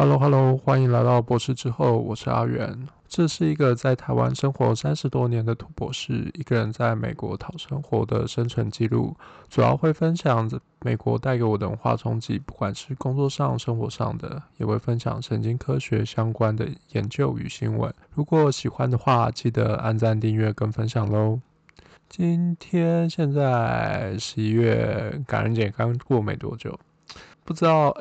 Hello，Hello，欢迎来到博士之后，我是阿元。这是一个在台湾生活三十多年的土博士，一个人在美国讨生活的生存记录，主要会分享美国带给我的文化冲击，不管是工作上、生活上的，也会分享神经科学相关的研究与新闻。如果喜欢的话，记得按赞、订阅跟分享喽。今天现在十一月感恩节刚过没多久，不知道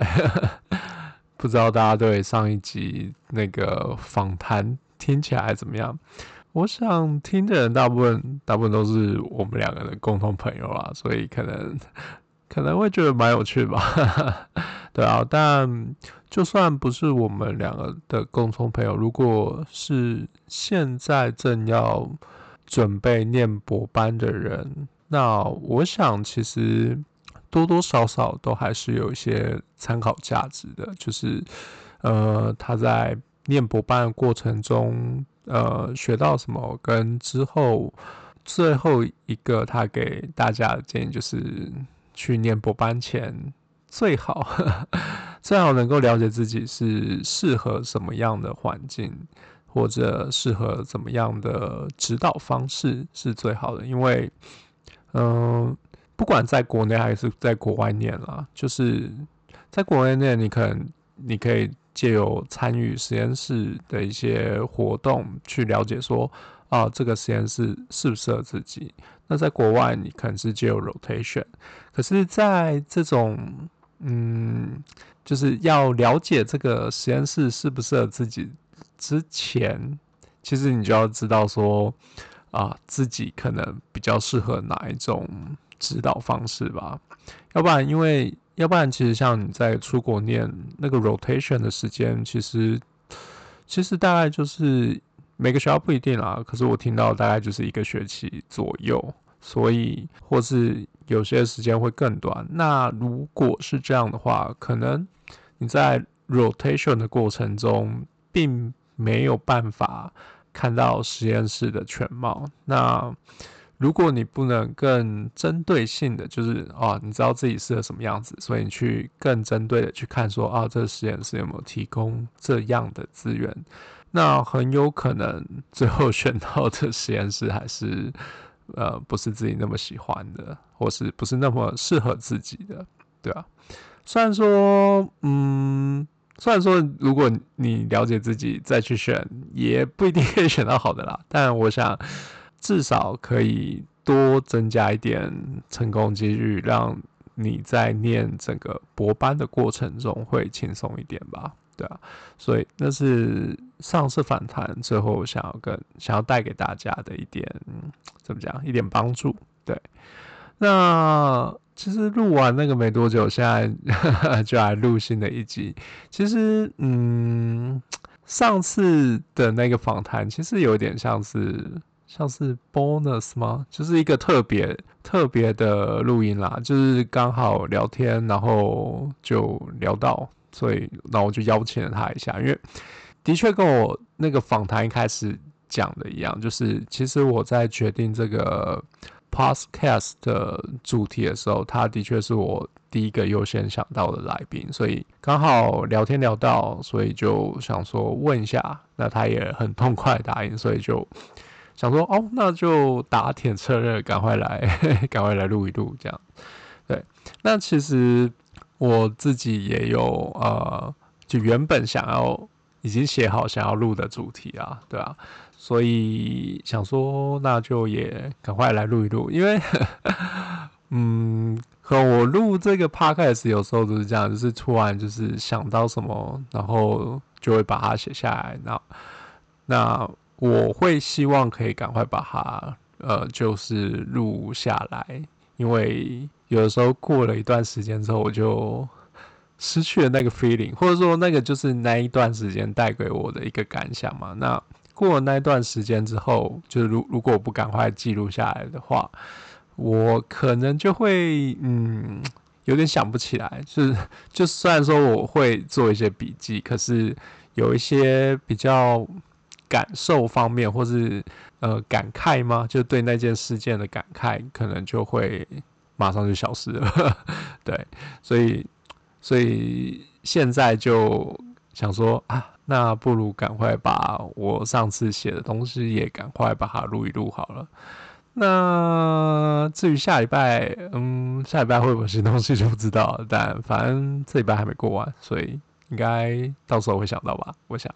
不知道大家对上一集那个访谈。听起来怎么样？我想听的人大部分大部分都是我们两个的共同朋友啦，所以可能 可能会觉得蛮有趣吧。对啊，但就算不是我们两个的共同朋友，如果是现在正要准备念博班的人，那我想其实多多少少都还是有一些参考价值的，就是呃他在。念博班的过程中，呃，学到什么？跟之后最后一个他给大家的建议就是，去念博班前最好呵呵 最好能够了解自己是适合什么样的环境，或者适合怎么样的指导方式是最好的。因为，嗯、呃，不管在国内还是在国外念啦，就是在国内念，你可能你可以。借由参与实验室的一些活动，去了解说，啊，这个实验室适不适合自己。那在国外，你可能是借由 rotation。可是，在这种，嗯，就是要了解这个实验室适不适合自己之前，其实你就要知道说，啊，自己可能比较适合哪一种指导方式吧。要不然，因为。要不然，其实像你在出国念那个 rotation 的时间，其实其实大概就是每个学校不一定啦。可是我听到大概就是一个学期左右，所以或是有些时间会更短。那如果是这样的话，可能你在 rotation 的过程中，并没有办法看到实验室的全貌。那如果你不能更针对性的，就是啊，你知道自己适合什么样子，所以你去更针对的去看说啊，这个实验室有没有提供这样的资源，那很有可能最后选到的实验室还是 呃不是自己那么喜欢的，或是不是那么适合自己的，对啊。虽然说，嗯，虽然说如果你了解自己再去选，也不一定可以选到好的啦，但我想。至少可以多增加一点成功几率，让你在念整个博班的过程中会轻松一点吧？对啊，所以那是上次访谈最后想要跟想要带给大家的一点怎么讲？一点帮助。对，那其实录完那个没多久，现在 就来录新的一集。其实，嗯，上次的那个访谈其实有点像是。像是 bonus 吗？就是一个特别特别的录音啦，就是刚好聊天，然后就聊到，所以那我就邀请了他一下，因为的确跟我那个访谈一开始讲的一样，就是其实我在决定这个 podcast 的主题的时候，他的确是我第一个优先想到的来宾，所以刚好聊天聊到，所以就想说问一下，那他也很痛快答应，所以就。想说哦，那就打铁趁热，赶快来，赶快来录一录，这样。对，那其实我自己也有呃，就原本想要已经写好想要录的主题啊，对啊，所以想说那就也赶快来录一录，因为嗯，可我录这个 podcast 有时候都是这样，就是突然就是想到什么，然后就会把它写下来，那那。我会希望可以赶快把它，呃，就是录下来，因为有的时候过了一段时间之后，我就失去了那个 feeling，或者说那个就是那一段时间带给我的一个感想嘛。那过了那一段时间之后，就是如如果我不赶快记录下来的话，我可能就会嗯有点想不起来。就是就虽然说我会做一些笔记，可是有一些比较。感受方面，或是呃感慨吗？就对那件事件的感慨，可能就会马上就消失了。对，所以所以现在就想说啊，那不如赶快把我上次写的东西也赶快把它录一录好了。那至于下礼拜，嗯，下礼拜会不会有新东西就不知道，但反正这礼拜还没过完，所以应该到时候会想到吧，我想。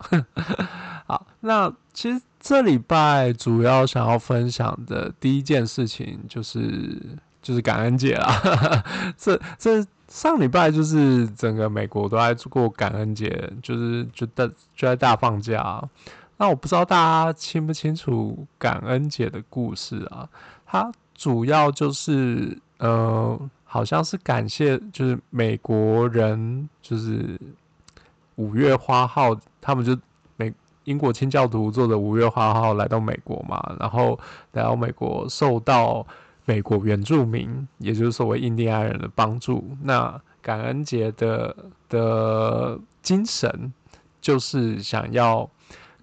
好，那其实这礼拜主要想要分享的第一件事情就是就是感恩节啦。这这上礼拜就是整个美国都在过感恩节，就是就大就在大放假。那我不知道大家清不清楚感恩节的故事啊？它主要就是呃，好像是感谢，就是美国人，就是五月花号，他们就美英国清教徒坐的五月花号来到美国嘛，然后来到美国受到美国原住民，也就是所谓印第安人的帮助。那感恩节的的精神就是想要。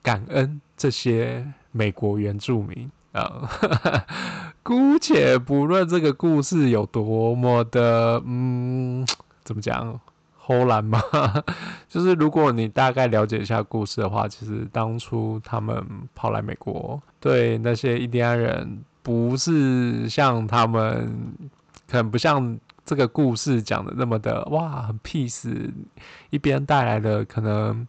感恩这些美国原住民啊，姑且不论这个故事有多么的，嗯，怎么讲，齁烂吗？就是如果你大概了解一下故事的话，其实当初他们跑来美国，对那些印第安人，不是像他们，可能不像这个故事讲的那么的哇，很 peace，一边带来的可能。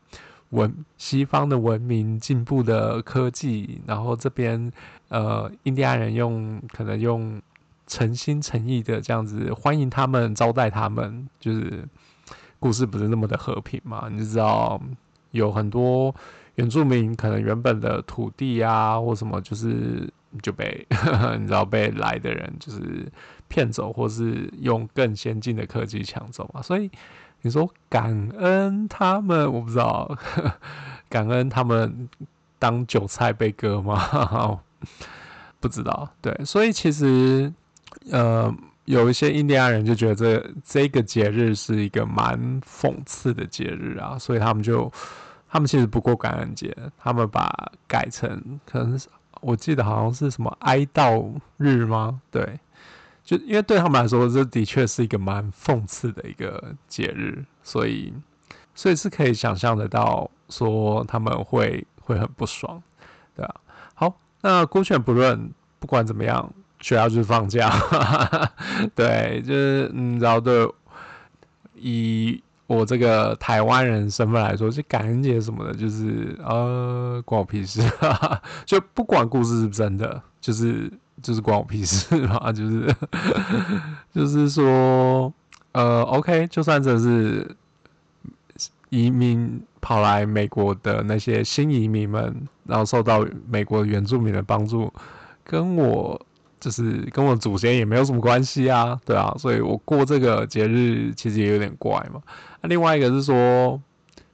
文西方的文明进步的科技，然后这边呃印第安人用可能用诚心诚意的这样子欢迎他们招待他们，就是故事不是那么的和平嘛？你知道有很多原住民可能原本的土地啊或什么，就是就被呵呵 你知道被来的人就是骗走，或是用更先进的科技抢走嘛，所以。你说感恩他们，我不知道，感恩他们当韭菜被割吗？不知道。对，所以其实呃，有一些印第安人就觉得这这个节日是一个蛮讽刺的节日啊，所以他们就他们其实不过感恩节，他们把改成可能是我记得好像是什么哀悼日吗？对。就因为对他们来说，这的确是一个蛮讽刺的一个节日，所以，所以是可以想象得到，说他们会会很不爽，对啊？好，那姑且不论，不管怎么样，学校就是放假，对，就是嗯，然后对，以我这个台湾人身份来说，就感恩节什么的，就是呃，关我屁事，就不管故事是不是真的，就是。就是关我屁事嘛，就是就是说，呃，OK，就算这是移民跑来美国的那些新移民们，然后受到美国原住民的帮助，跟我就是跟我祖先也没有什么关系啊，对啊，所以我过这个节日其实也有点怪嘛。那另外一个是说，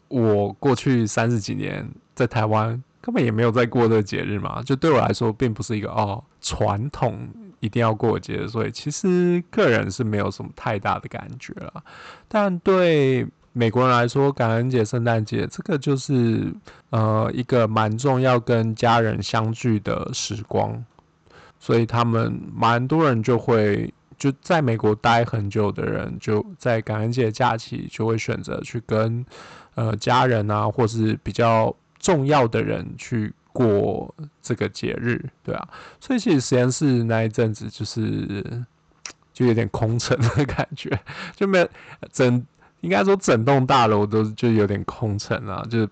我过去三十几年在台湾。根本也没有在过这个节日嘛，就对我来说，并不是一个哦传统一定要过节，所以其实个人是没有什么太大的感觉了。但对美国人来说，感恩节、圣诞节这个就是呃一个蛮重要跟家人相聚的时光，所以他们蛮多人就会就在美国待很久的人，就在感恩节假期就会选择去跟呃家人啊，或是比较。重要的人去过这个节日，对啊，所以其实实验室那一阵子就是就有点空城的感觉，就没有整，应该说整栋大楼都就有点空城啊，就是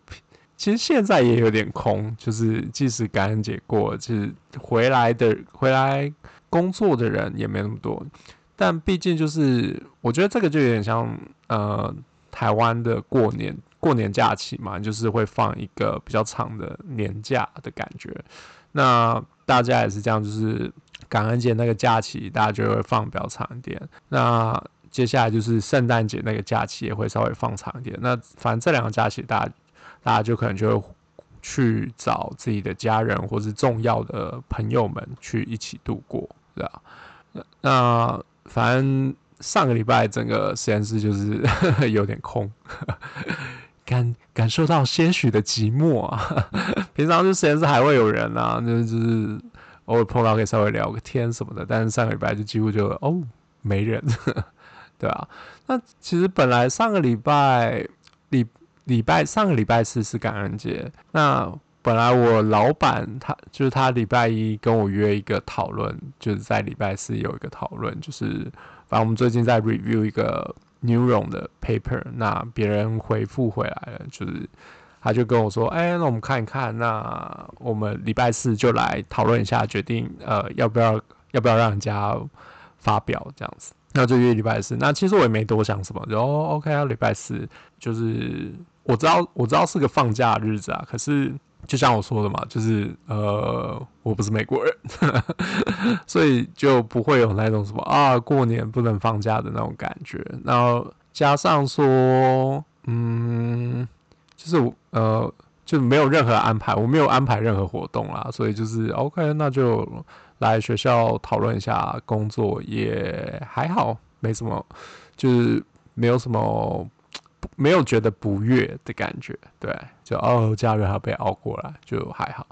其实现在也有点空，就是即使感恩节过，其实回来的回来工作的人也没那么多，但毕竟就是我觉得这个就有点像呃台湾的过年。过年假期嘛，就是会放一个比较长的年假的感觉。那大家也是这样，就是感恩节那个假期，大家就会放比较长一点。那接下来就是圣诞节那个假期也会稍微放长一点。那反正这两个假期，大家大家就可能就会去找自己的家人或是重要的朋友们去一起度过，对吧？那反正上个礼拜整个实验室就是 有点空。感感受到些许的寂寞啊，平常就实验室还会有人啊，就是偶尔碰到可以稍微聊个天什么的，但是上个礼拜就几乎就哦没人，对啊。那其实本来上个礼拜礼礼拜上个礼拜四是感恩节，那本来我老板他就是他礼拜一跟我约一个讨论，就是在礼拜四有一个讨论，就是反正我们最近在 review 一个 neuron 的 paper，那别人回复回来了，就是他就跟我说，哎、那我们看一看，那我们礼拜四就来讨论一下，决定呃要不要要不要让人家发表这样子。那就约礼拜四。那其实我也没多想什么，就哦，OK 啊，礼拜四就是我知道我知道是个放假的日子啊。可是就像我说的嘛，就是呃，我不是美国人，所以就不会有那种什么啊过年不能放假的那种感觉。然后加上说，嗯，就是我呃就没有任何安排，我没有安排任何活动啦，所以就是 OK，那就。来学校讨论一下工作也还好，没什么，就是没有什么，没有觉得不悦的感觉，对，就哦，假日还要被熬过来，就还好。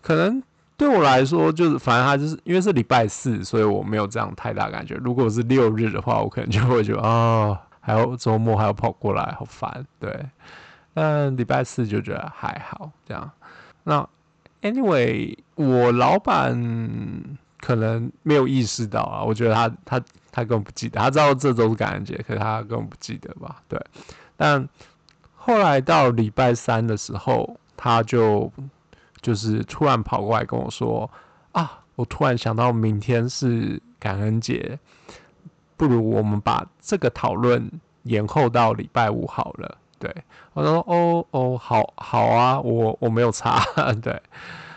可能对我来说，就是反正他就是因为是礼拜四，所以我没有这样太大感觉。如果是六日的话，我可能就会觉得、哦，还有周末还要跑过来，好烦，对。但礼拜四就觉得还好，这样。那。Anyway，我老板可能没有意识到啊，我觉得他他他根本不记得，他知道这周是感恩节，可是他根本不记得吧？对。但后来到礼拜三的时候，他就就是突然跑过来跟我说：“啊，我突然想到明天是感恩节，不如我们把这个讨论延后到礼拜五好了。”对，我说哦哦，好好啊，我我没有差，对，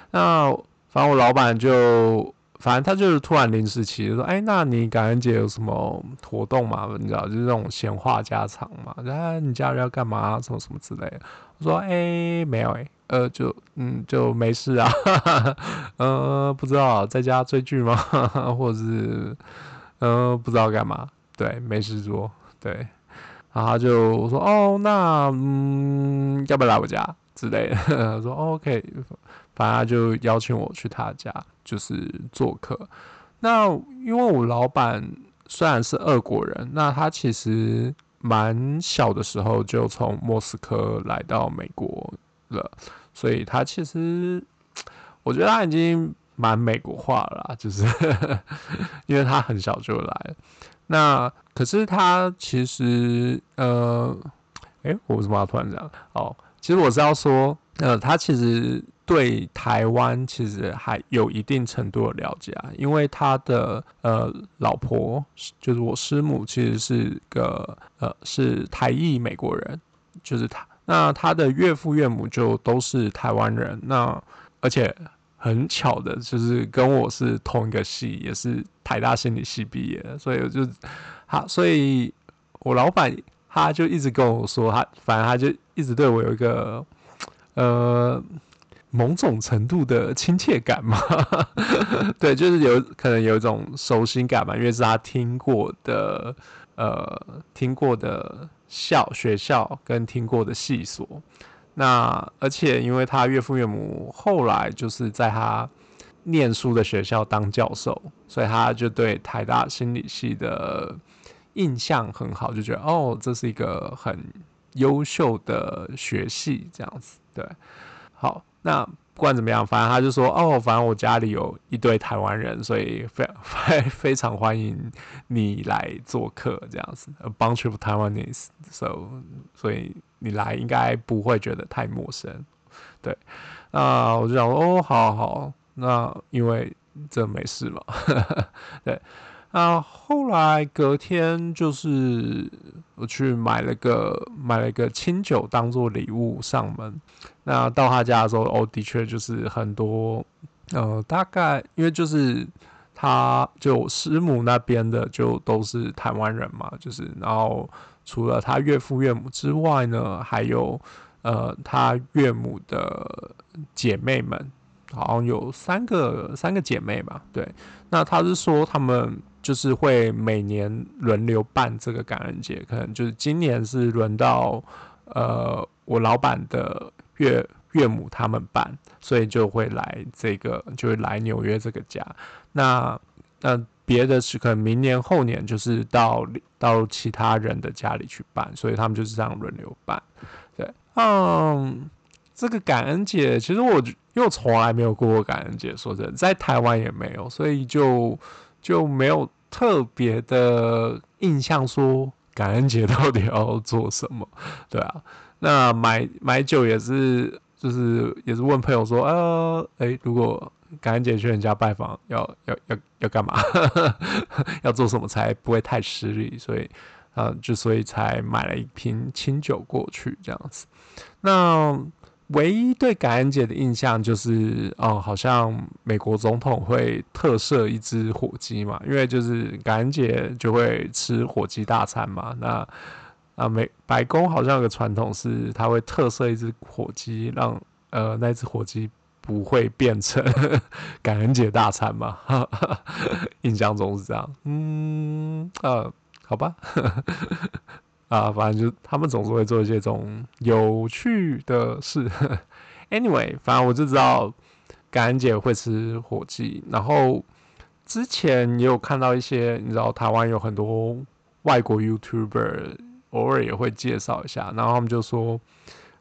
那反正我老板就，反正他就是突然临时起意说，哎，那你感恩节有什么活动吗？你知道，就是那种闲话家常嘛，然后，你家人要干嘛，什么什么之类的。我说，哎，没有，哎，呃，就嗯，就没事啊，呃，不知道在家追剧吗？或者是，呃，不知道干嘛？对，没事做，对。然后他就说：“哦，那嗯，要不要来我家之类的？”他 说：“OK。”反正他就邀请我去他家，就是做客。那因为我老板虽然是俄国人，那他其实蛮小的时候就从莫斯科来到美国了，所以他其实我觉得他已经蛮美国化了，就是 因为他很小就来了。那可是他其实呃，诶，我为什么要突然这样？哦，其实我是要说，呃，他其实对台湾其实还有一定程度的了解啊，因为他的呃老婆就是我师母，其实是个呃是台裔美国人，就是他，那他的岳父岳母就都是台湾人，那而且。很巧的，就是跟我是同一个系，也是台大心理系毕业的，所以我就他，所以我老板他就一直跟我说，他反正他就一直对我有一个呃某种程度的亲切感嘛，对，就是有可能有一种熟悉感嘛，因为是他听过的呃听过的校学校跟听过的系所。那而且，因为他岳父岳母后来就是在他念书的学校当教授，所以他就对台大心理系的印象很好，就觉得哦，这是一个很优秀的学系，这样子。对，好，那不管怎么样，反正他就说哦，反正我家里有一堆台湾人，所以非 非非常欢迎你来做客，这样子。A bunch of Taiwanese，so 所以。你来应该不会觉得太陌生，对，那我就想说，哦，好好，那因为这没事嘛，对，那后来隔天就是我去买了个买了个清酒当做礼物上门，那到他家的时候，哦，的确就是很多，呃，大概因为就是他就师母那边的就都是台湾人嘛，就是然后。除了他岳父岳母之外呢，还有呃他岳母的姐妹们，好像有三个三个姐妹吧。对，那他是说他们就是会每年轮流办这个感恩节，可能就是今年是轮到呃我老板的岳岳母他们办，所以就会来这个就会来纽约这个家。那那。别的是可能明年后年就是到到其他人的家里去办，所以他们就是这样轮流办。对，嗯，这个感恩节，其实我又从来没有过过感恩节，说真的，在台湾也没有，所以就就没有特别的印象说感恩节到底要做什么。对啊，那买买酒也是，就是也是问朋友说，呃，诶，如果感恩节去人家拜访，要要要要干嘛？要做什么才不会太失礼？所以。啊，就所以才买了一瓶清酒过去这样子。那唯一对感恩节的印象就是，哦，好像美国总统会特设一只火鸡嘛，因为就是感恩节就会吃火鸡大餐嘛。那啊，美白宫好像有个传统是，他会特设一只火鸡，让呃那只火鸡不会变成 感恩节大餐嘛。印象中是这样。嗯，呃。好吧，啊，反正就他们总是会做一些这种有趣的事。Anyway，反正我就知道感恩节会吃火鸡，然后之前也有看到一些，你知道台湾有很多外国 YouTuber 偶尔也会介绍一下，然后他们就说，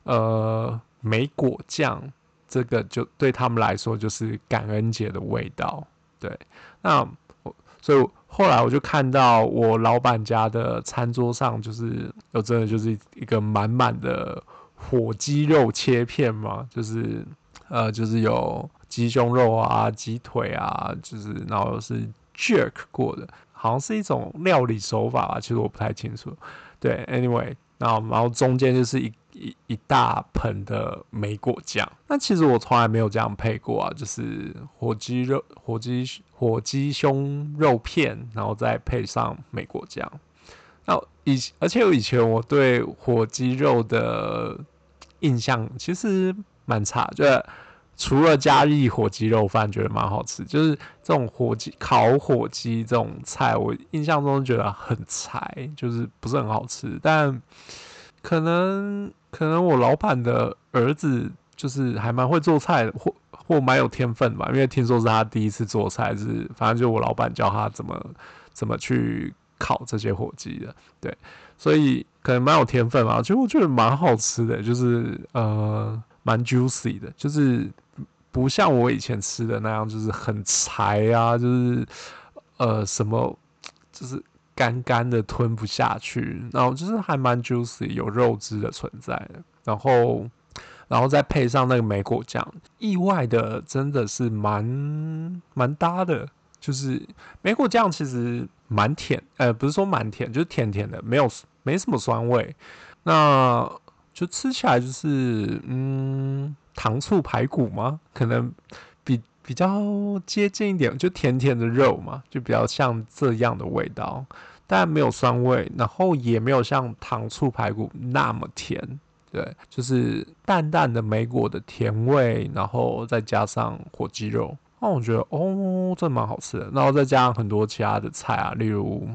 呃，莓果酱这个就对他们来说就是感恩节的味道。对，那我所以。后来我就看到我老板家的餐桌上，就是有真的就是一个满满的火鸡肉切片嘛，就是呃就是有鸡胸肉啊、鸡腿啊，就是然后是 jerk 过的，好像是一种料理手法吧，其实我不太清楚。对，anyway，然后然后中间就是一。一一大盆的莓果酱，那其实我从来没有这样配过啊，就是火鸡肉、火鸡火鸡胸肉片，然后再配上美国酱。那以而且我以前我对火鸡肉的印象其实蛮差，就是除了嘉义火鸡肉饭觉得蛮好吃，就是这种火鸡烤火鸡这种菜，我印象中觉得很柴，就是不是很好吃，但。可能可能我老板的儿子就是还蛮会做菜的，或或蛮有天分吧，因为听说是他第一次做菜，是反正就我老板教他怎么怎么去烤这些火鸡的，对，所以可能蛮有天分吧。其实我觉得蛮好吃的，就是呃蛮 juicy 的，就是不像我以前吃的那样，就是很柴啊，就是呃什么就是。干干的吞不下去，然后就是还蛮 juicy，有肉汁的存在的，然后，然后再配上那个莓果酱，意外的真的是蛮蛮搭的。就是莓果酱其实蛮甜，呃，不是说蛮甜，就是甜甜的，没有没什么酸味。那就吃起来就是嗯，糖醋排骨吗？可能比比较接近一点，就甜甜的肉嘛，就比较像这样的味道。但没有酸味，然后也没有像糖醋排骨那么甜，对，就是淡淡的莓果的甜味，然后再加上火鸡肉，那我觉得哦，这蛮好吃的。然后再加上很多其他的菜啊，例如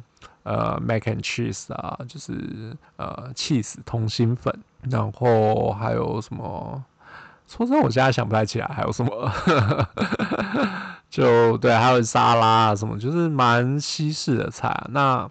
呃 mac and cheese 啊，就是呃 cheese 通心粉，然后还有什么？说真，我现在想不太起来还有什么。就对，还有沙拉啊什么，就是蛮西式的菜啊。那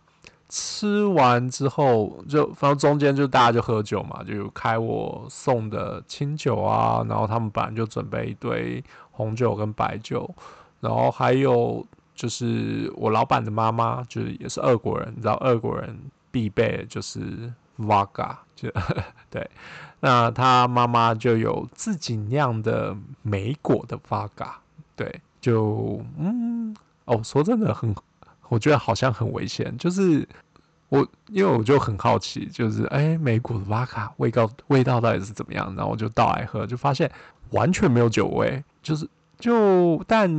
吃完之后，就反正中间就大家就喝酒嘛，就开我送的清酒啊，然后他们本来就准备一堆红酒跟白酒，然后还有就是我老板的妈妈，就是也是俄国人，你知道俄国人必备就是 Vodka，就 对，那他妈妈就有自己酿的莓果的 Vodka，对，就嗯，哦，说真的很。我觉得好像很危险，就是我因为我就很好奇，就是哎，莓果的哇卡味道味道到底是怎么样？然后我就倒来喝，就发现完全没有酒味，就是就但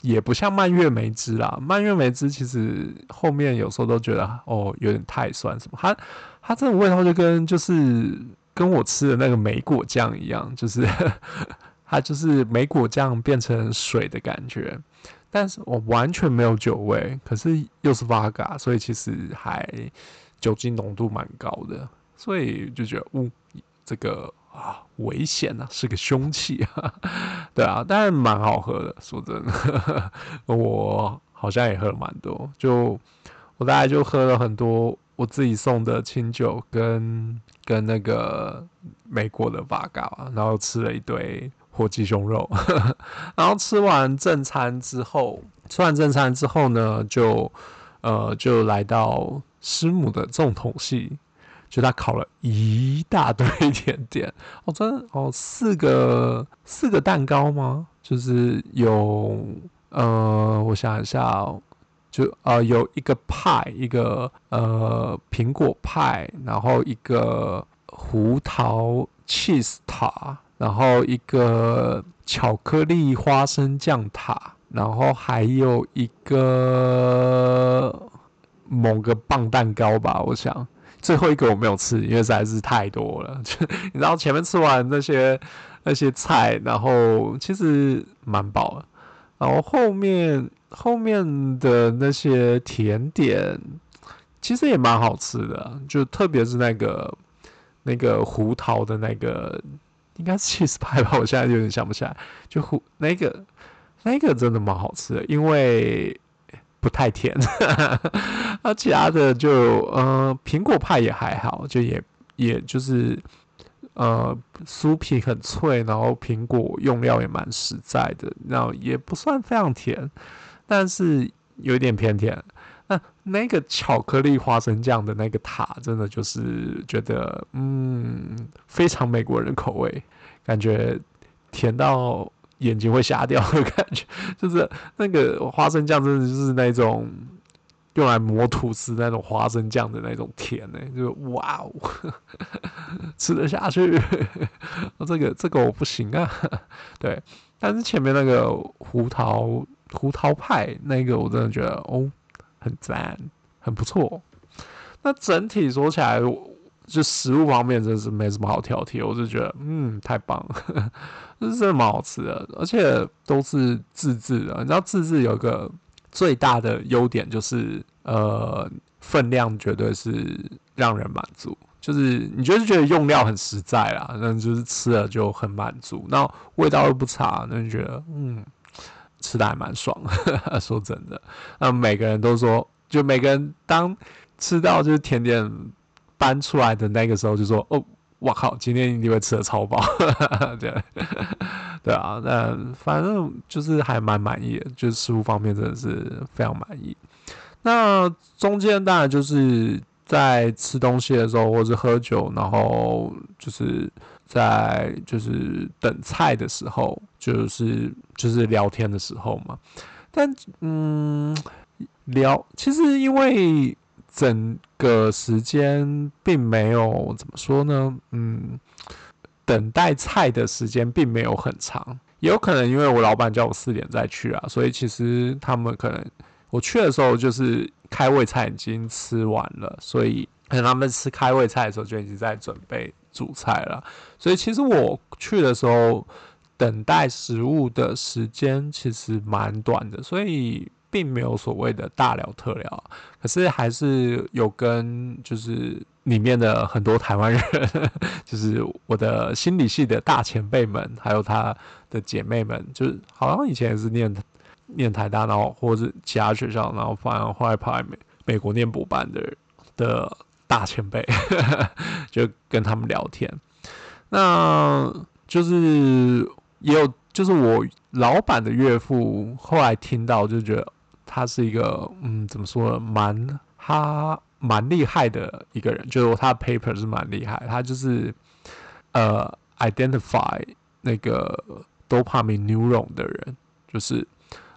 也不像蔓越莓汁啦。蔓越莓汁其实后面有时候都觉得哦有点太酸什么，它它这种味道就跟就是跟我吃的那个莓果酱一样，就是 它就是莓果酱变成水的感觉。但是我完全没有酒味，可是又是 Vodka，所以其实还酒精浓度蛮高的，所以就觉得，呜、这个啊危险啊，是个凶器啊，对啊，但是蛮好喝的，说真的，我好像也喝了蛮多，就我大概就喝了很多，我自己送的清酒跟跟那个美国的 Vodka，然后吃了一堆火鸡胸肉，然后吃完正餐之后，吃完正餐之后呢，就呃就来到师母的重头戏，就他烤了一大堆 甜点，哦，真哦，四个四个蛋糕吗？就是有呃，我想一下哦。就呃有一个派，一个呃苹果派，然后一个胡桃 cheese 塔，然后一个巧克力花生酱塔，然后还有一个某个棒蛋糕吧，我想最后一个我没有吃，因为实在是太多了。就 你知道前面吃完那些 那些菜，然后其实蛮饱的，然后后面。后面的那些甜点其实也蛮好吃的，就特别是那个那个胡桃的那个，应该是 cheese 派吧，我现在有点想不起来。就胡那个那个真的蛮好吃的，因为不太甜。那 其他的就呃苹果派也还好，就也也就是呃酥皮很脆，然后苹果用料也蛮实在的，然后也不算非常甜。但是有一点偏甜，那个巧克力花生酱的那个塔，真的就是觉得，嗯，非常美国人口味，感觉甜到眼睛会瞎掉 的感觉，就是那个花生酱真的就是那种用来磨吐司那种花生酱的那种甜呢、欸，就哇哦，吃得下去，这个这个我不行啊，对，但是前面那个胡桃。胡桃派那个我真的觉得哦，很赞，很不错。那整体说起来，就食物方面真是没什么好挑剔，我就觉得嗯，太棒了，这是真的蛮好吃的，而且都是自制的。你知道自制有一个最大的优点就是呃，分量绝对是让人满足，就是你就是觉得用料很实在啦，那就是吃了就很满足，那味道又不差，那你觉得嗯。吃的还蛮爽的，说真的，那每个人都说，就每个人当吃到就是甜点搬出来的那个时候，就说：“哦，我靠，今天一定会吃的超饱。”对，对啊，那反正就是还蛮满意的，就是食物方面真的是非常满意。那中间当然就是在吃东西的时候，或者喝酒，然后就是。在就是等菜的时候，就是就是聊天的时候嘛。但嗯，聊其实因为整个时间并没有怎么说呢，嗯，等待菜的时间并没有很长。也有可能因为我老板叫我四点再去啊，所以其实他们可能我去的时候就是开胃菜已经吃完了，所以可能他们吃开胃菜的时候就已经在准备。煮菜了，所以其实我去的时候，等待食物的时间其实蛮短的，所以并没有所谓的大聊特聊。可是还是有跟就是里面的很多台湾人，就是我的心理系的大前辈们，还有他的姐妹们，就是好像以前也是念念台大，然后或者是其他学校，然后反而后来跑来美美国念补班的的。大前辈 就跟他们聊天，那就是也有，就是我老板的岳父，后来听到就觉得他是一个，嗯，怎么说呢，蛮他蛮厉害的一个人，就是他 paper 是蛮厉害，他就是呃 identify 那个 dopamine neuron 的人，就是。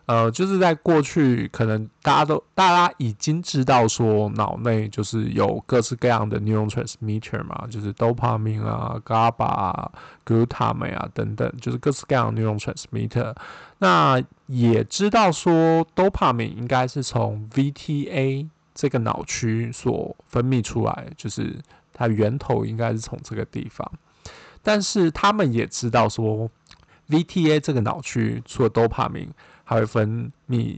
呃，就是在过去，可能大家都大家已经知道说，脑内就是有各式各样的 neurotransmitter 嘛，就是 dopamine 啊、GABA 啊、glutamate 啊等等，就是各式各样的 neurotransmitter。那也知道说，dopamine 应该是从 VTA 这个脑区所分泌出来，就是它源头应该是从这个地方。但是他们也知道说，VTA 这个脑区除了 dopamine 还会分泌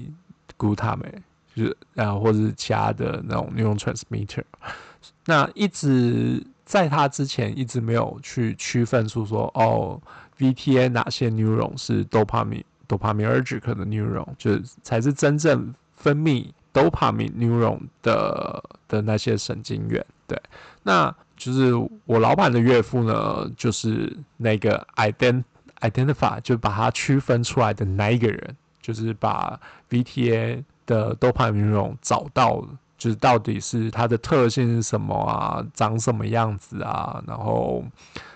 谷氨酸就是然后或者是其他的那种 neurotransmitter。那一直在他之前一直没有去区分出说哦，VTA 哪些 neuron 是 dopamine dopaminergic 的 neuron，就是才是真正分泌 dopamine neuron 的的那些神经元。对，那就是我老板的岳父呢，就是那个 ident identify 就把它区分出来的那一个人，就是把 VTA 的多巴胺龙找到。就是到底是它的特性是什么啊，长什么样子啊，然后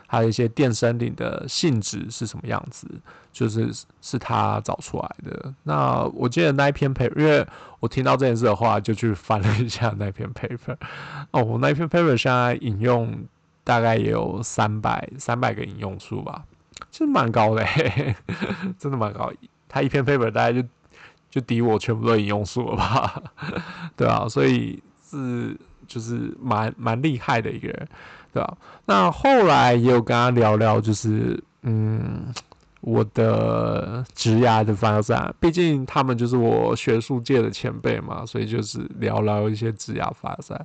还有一些电生理的性质是什么样子，就是是他找出来的。那我记得那一篇 paper，因为我听到这件事的话，就去翻了一下那篇 paper。哦，我那篇 paper 现在引用大概也有三百三百个引用数吧，其实蛮高的嘿嘿，真的蛮高。他一篇 paper 大概就。就抵我全部都引用数了吧，对啊，所以是就是蛮蛮厉害的一个人，对啊。那后来也有跟他聊聊，就是嗯，我的职涯的发展，毕竟他们就是我学术界的前辈嘛，所以就是聊聊一些职涯发展。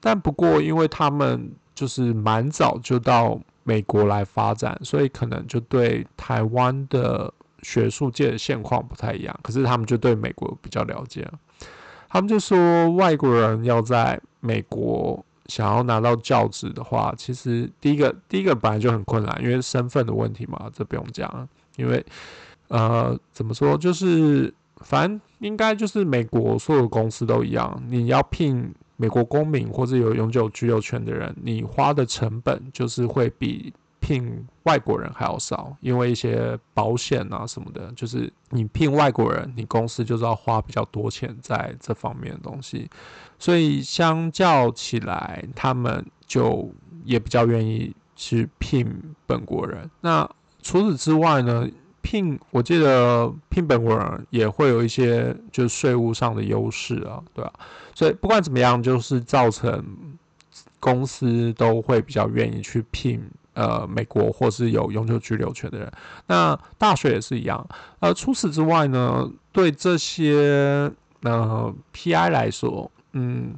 但不过，因为他们就是蛮早就到美国来发展，所以可能就对台湾的。学术界的现况不太一样，可是他们就对美国比较了解。他们就说，外国人要在美国想要拿到教职的话，其实第一个第一个本来就很困难，因为身份的问题嘛，这不用讲。因为呃，怎么说，就是反正应该就是美国所有公司都一样，你要聘美国公民或者有永久居留权的人，你花的成本就是会比。聘外国人还要少，因为一些保险啊什么的，就是你聘外国人，你公司就是要花比较多钱在这方面的东西，所以相较起来，他们就也比较愿意去聘本国人。那除此之外呢，聘我记得聘本国人也会有一些就是税务上的优势啊，对啊，所以不管怎么样，就是造成公司都会比较愿意去聘。呃，美国或是有永久居留权的人，那大学也是一样。呃，除此之外呢，对这些呃 PI 来说，嗯，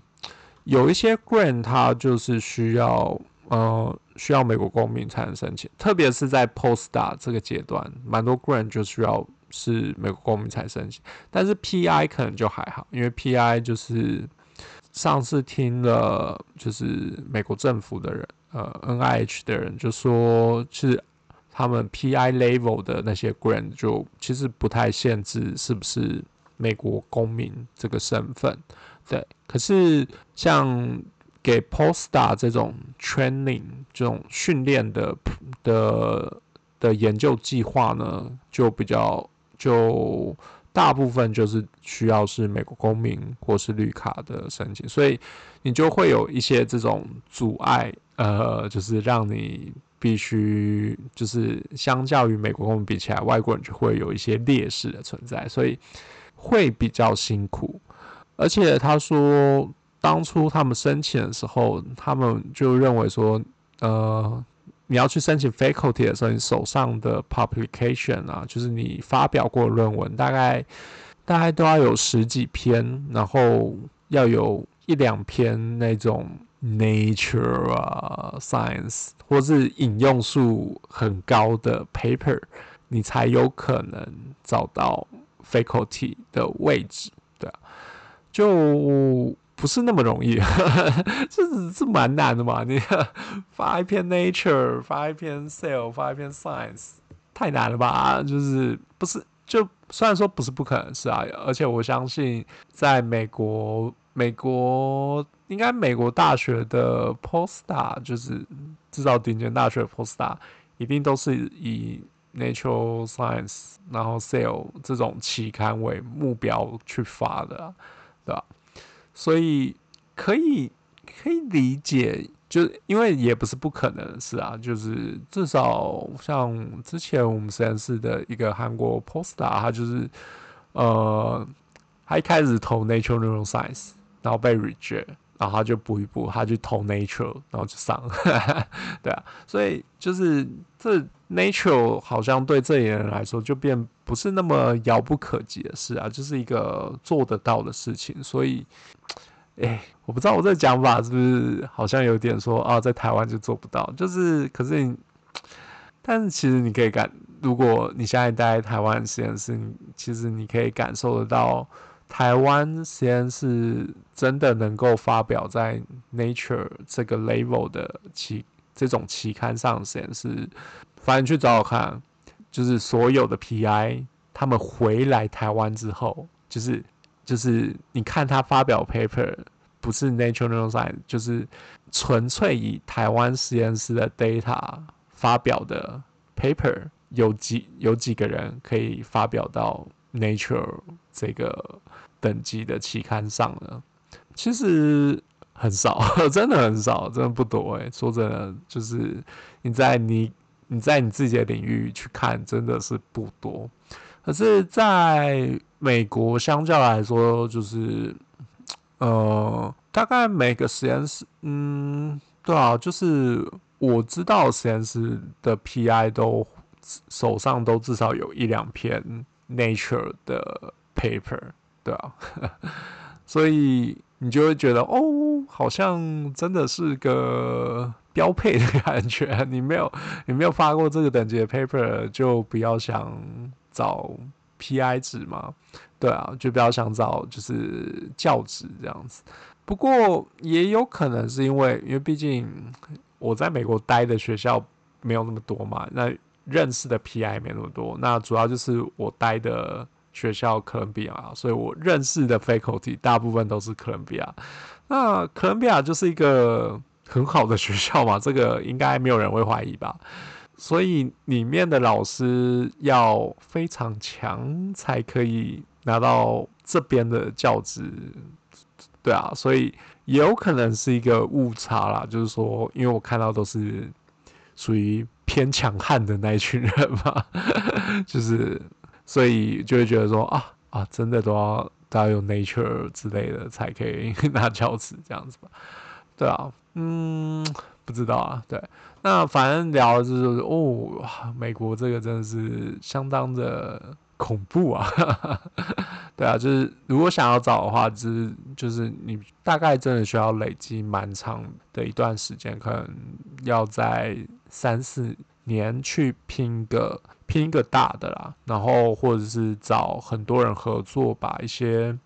有一些 grant 它就是需要呃需要美国公民才能申请，特别是在 postdoc 这个阶段，蛮多 grant 就需要是美国公民才申请。但是 PI 可能就还好，因为 PI 就是上次听了就是美国政府的人。呃，NIH 的人就说，其实他们 PI level 的那些 grant 就其实不太限制是不是美国公民这个身份，对。可是像给 postdoc 这种 training 这种训练的的的研究计划呢，就比较就大部分就是需要是美国公民或是绿卡的申请，所以你就会有一些这种阻碍。呃，就是让你必须，就是相较于美国跟我们比起来，外国人就会有一些劣势的存在，所以会比较辛苦。而且他说，当初他们申请的时候，他们就认为说，呃，你要去申请 faculty 的时候，你手上的 publication 啊，就是你发表过论文，大概大概都要有十几篇，然后要有一两篇那种。Nature 啊，Science，或是引用数很高的 paper，你才有可能找到 faculty 的位置，对啊，就不是那么容易，这这蛮难的嘛。你 发一篇 Nature，发一篇 Cell，发一篇 Science，太难了吧？就是不是就虽然说不是不可能是啊，而且我相信在美国，美国。应该美国大学的 postdoc 就是至少顶尖大学的 postdoc 一定都是以 Nature Science 然后 Cell 这种期刊为目标去发的，对吧？所以可以可以理解，就因为也不是不可能的事啊，就是至少像之前我们实验室的一个韩国 postdoc 他就是呃，他一开始投 Nature Neuroscience，然后被 reject。然后他就补一补，他就投 Nature，然后就上了，对啊，所以就是这 Nature 好像对这些人来说就变不是那么遥不可及的事啊，就是一个做得到的事情。所以，哎，我不知道我这讲法是不是好像有点说啊，在台湾就做不到，就是可是你，但是其实你可以感，如果你现在待在台湾实验室，你其实你可以感受得到。台湾实验室真的能够发表在 Nature 这个 level 的期这种期刊上实验室，反正去找找看，就是所有的 PI 他们回来台湾之后，就是就是你看他发表 paper，不是 Nature Neuroscience，就是纯粹以台湾实验室的 data 发表的 paper，有几有几个人可以发表到 Nature 这个等级的期刊上呢？其实很少，真的很少，真的不多诶。说真的，就是你在你你在你自己的领域去看，真的是不多。可是，在美国相较来说，就是呃，大概每个实验室，嗯，对啊，就是我知道实验室的 PI 都手上都至少有一两篇 Nature 的 paper，对啊，所以你就会觉得哦，好像真的是个标配的感觉。你没有你没有发过这个等级的 paper，就不要想。找 PI 值嘛，对啊，就不要想找就是教职这样子。不过也有可能是因为，因为毕竟我在美国待的学校没有那么多嘛，那认识的 PI 没那么多。那主要就是我待的学校哥伦比亚，所以我认识的 faculty 大部分都是哥伦比亚。那哥伦比亚就是一个很好的学校嘛，这个应该没有人会怀疑吧。所以里面的老师要非常强才可以拿到这边的教职，对啊，所以也有可能是一个误差啦。就是说，因为我看到都是属于偏强悍的那一群人嘛，就是所以就会觉得说啊啊，真的都要都要有 Nature 之类的才可以拿教职这样子吧？对啊，嗯。不知道啊，对，那反正聊的就是哦，美国这个真的是相当的恐怖啊，对啊，就是如果想要找的话，就是就是你大概真的需要累积蛮长的一段时间，可能要在三四年去拼个拼一个大的啦，然后或者是找很多人合作，把一些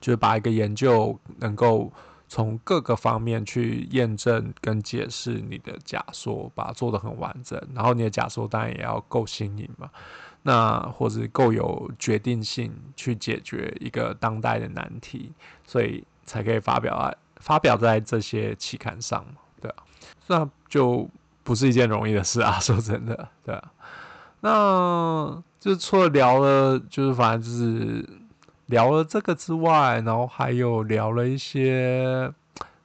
就是把一个研究能够。从各个方面去验证跟解释你的假说，把它做得很完整。然后你的假说当然也要够新颖嘛，那或者够有决定性去解决一个当代的难题，所以才可以发表啊，发表在这些期刊上嘛，对啊，那就不是一件容易的事啊，说真的，对啊，那就除了聊了，就是反正就是。聊了这个之外，然后还有聊了一些，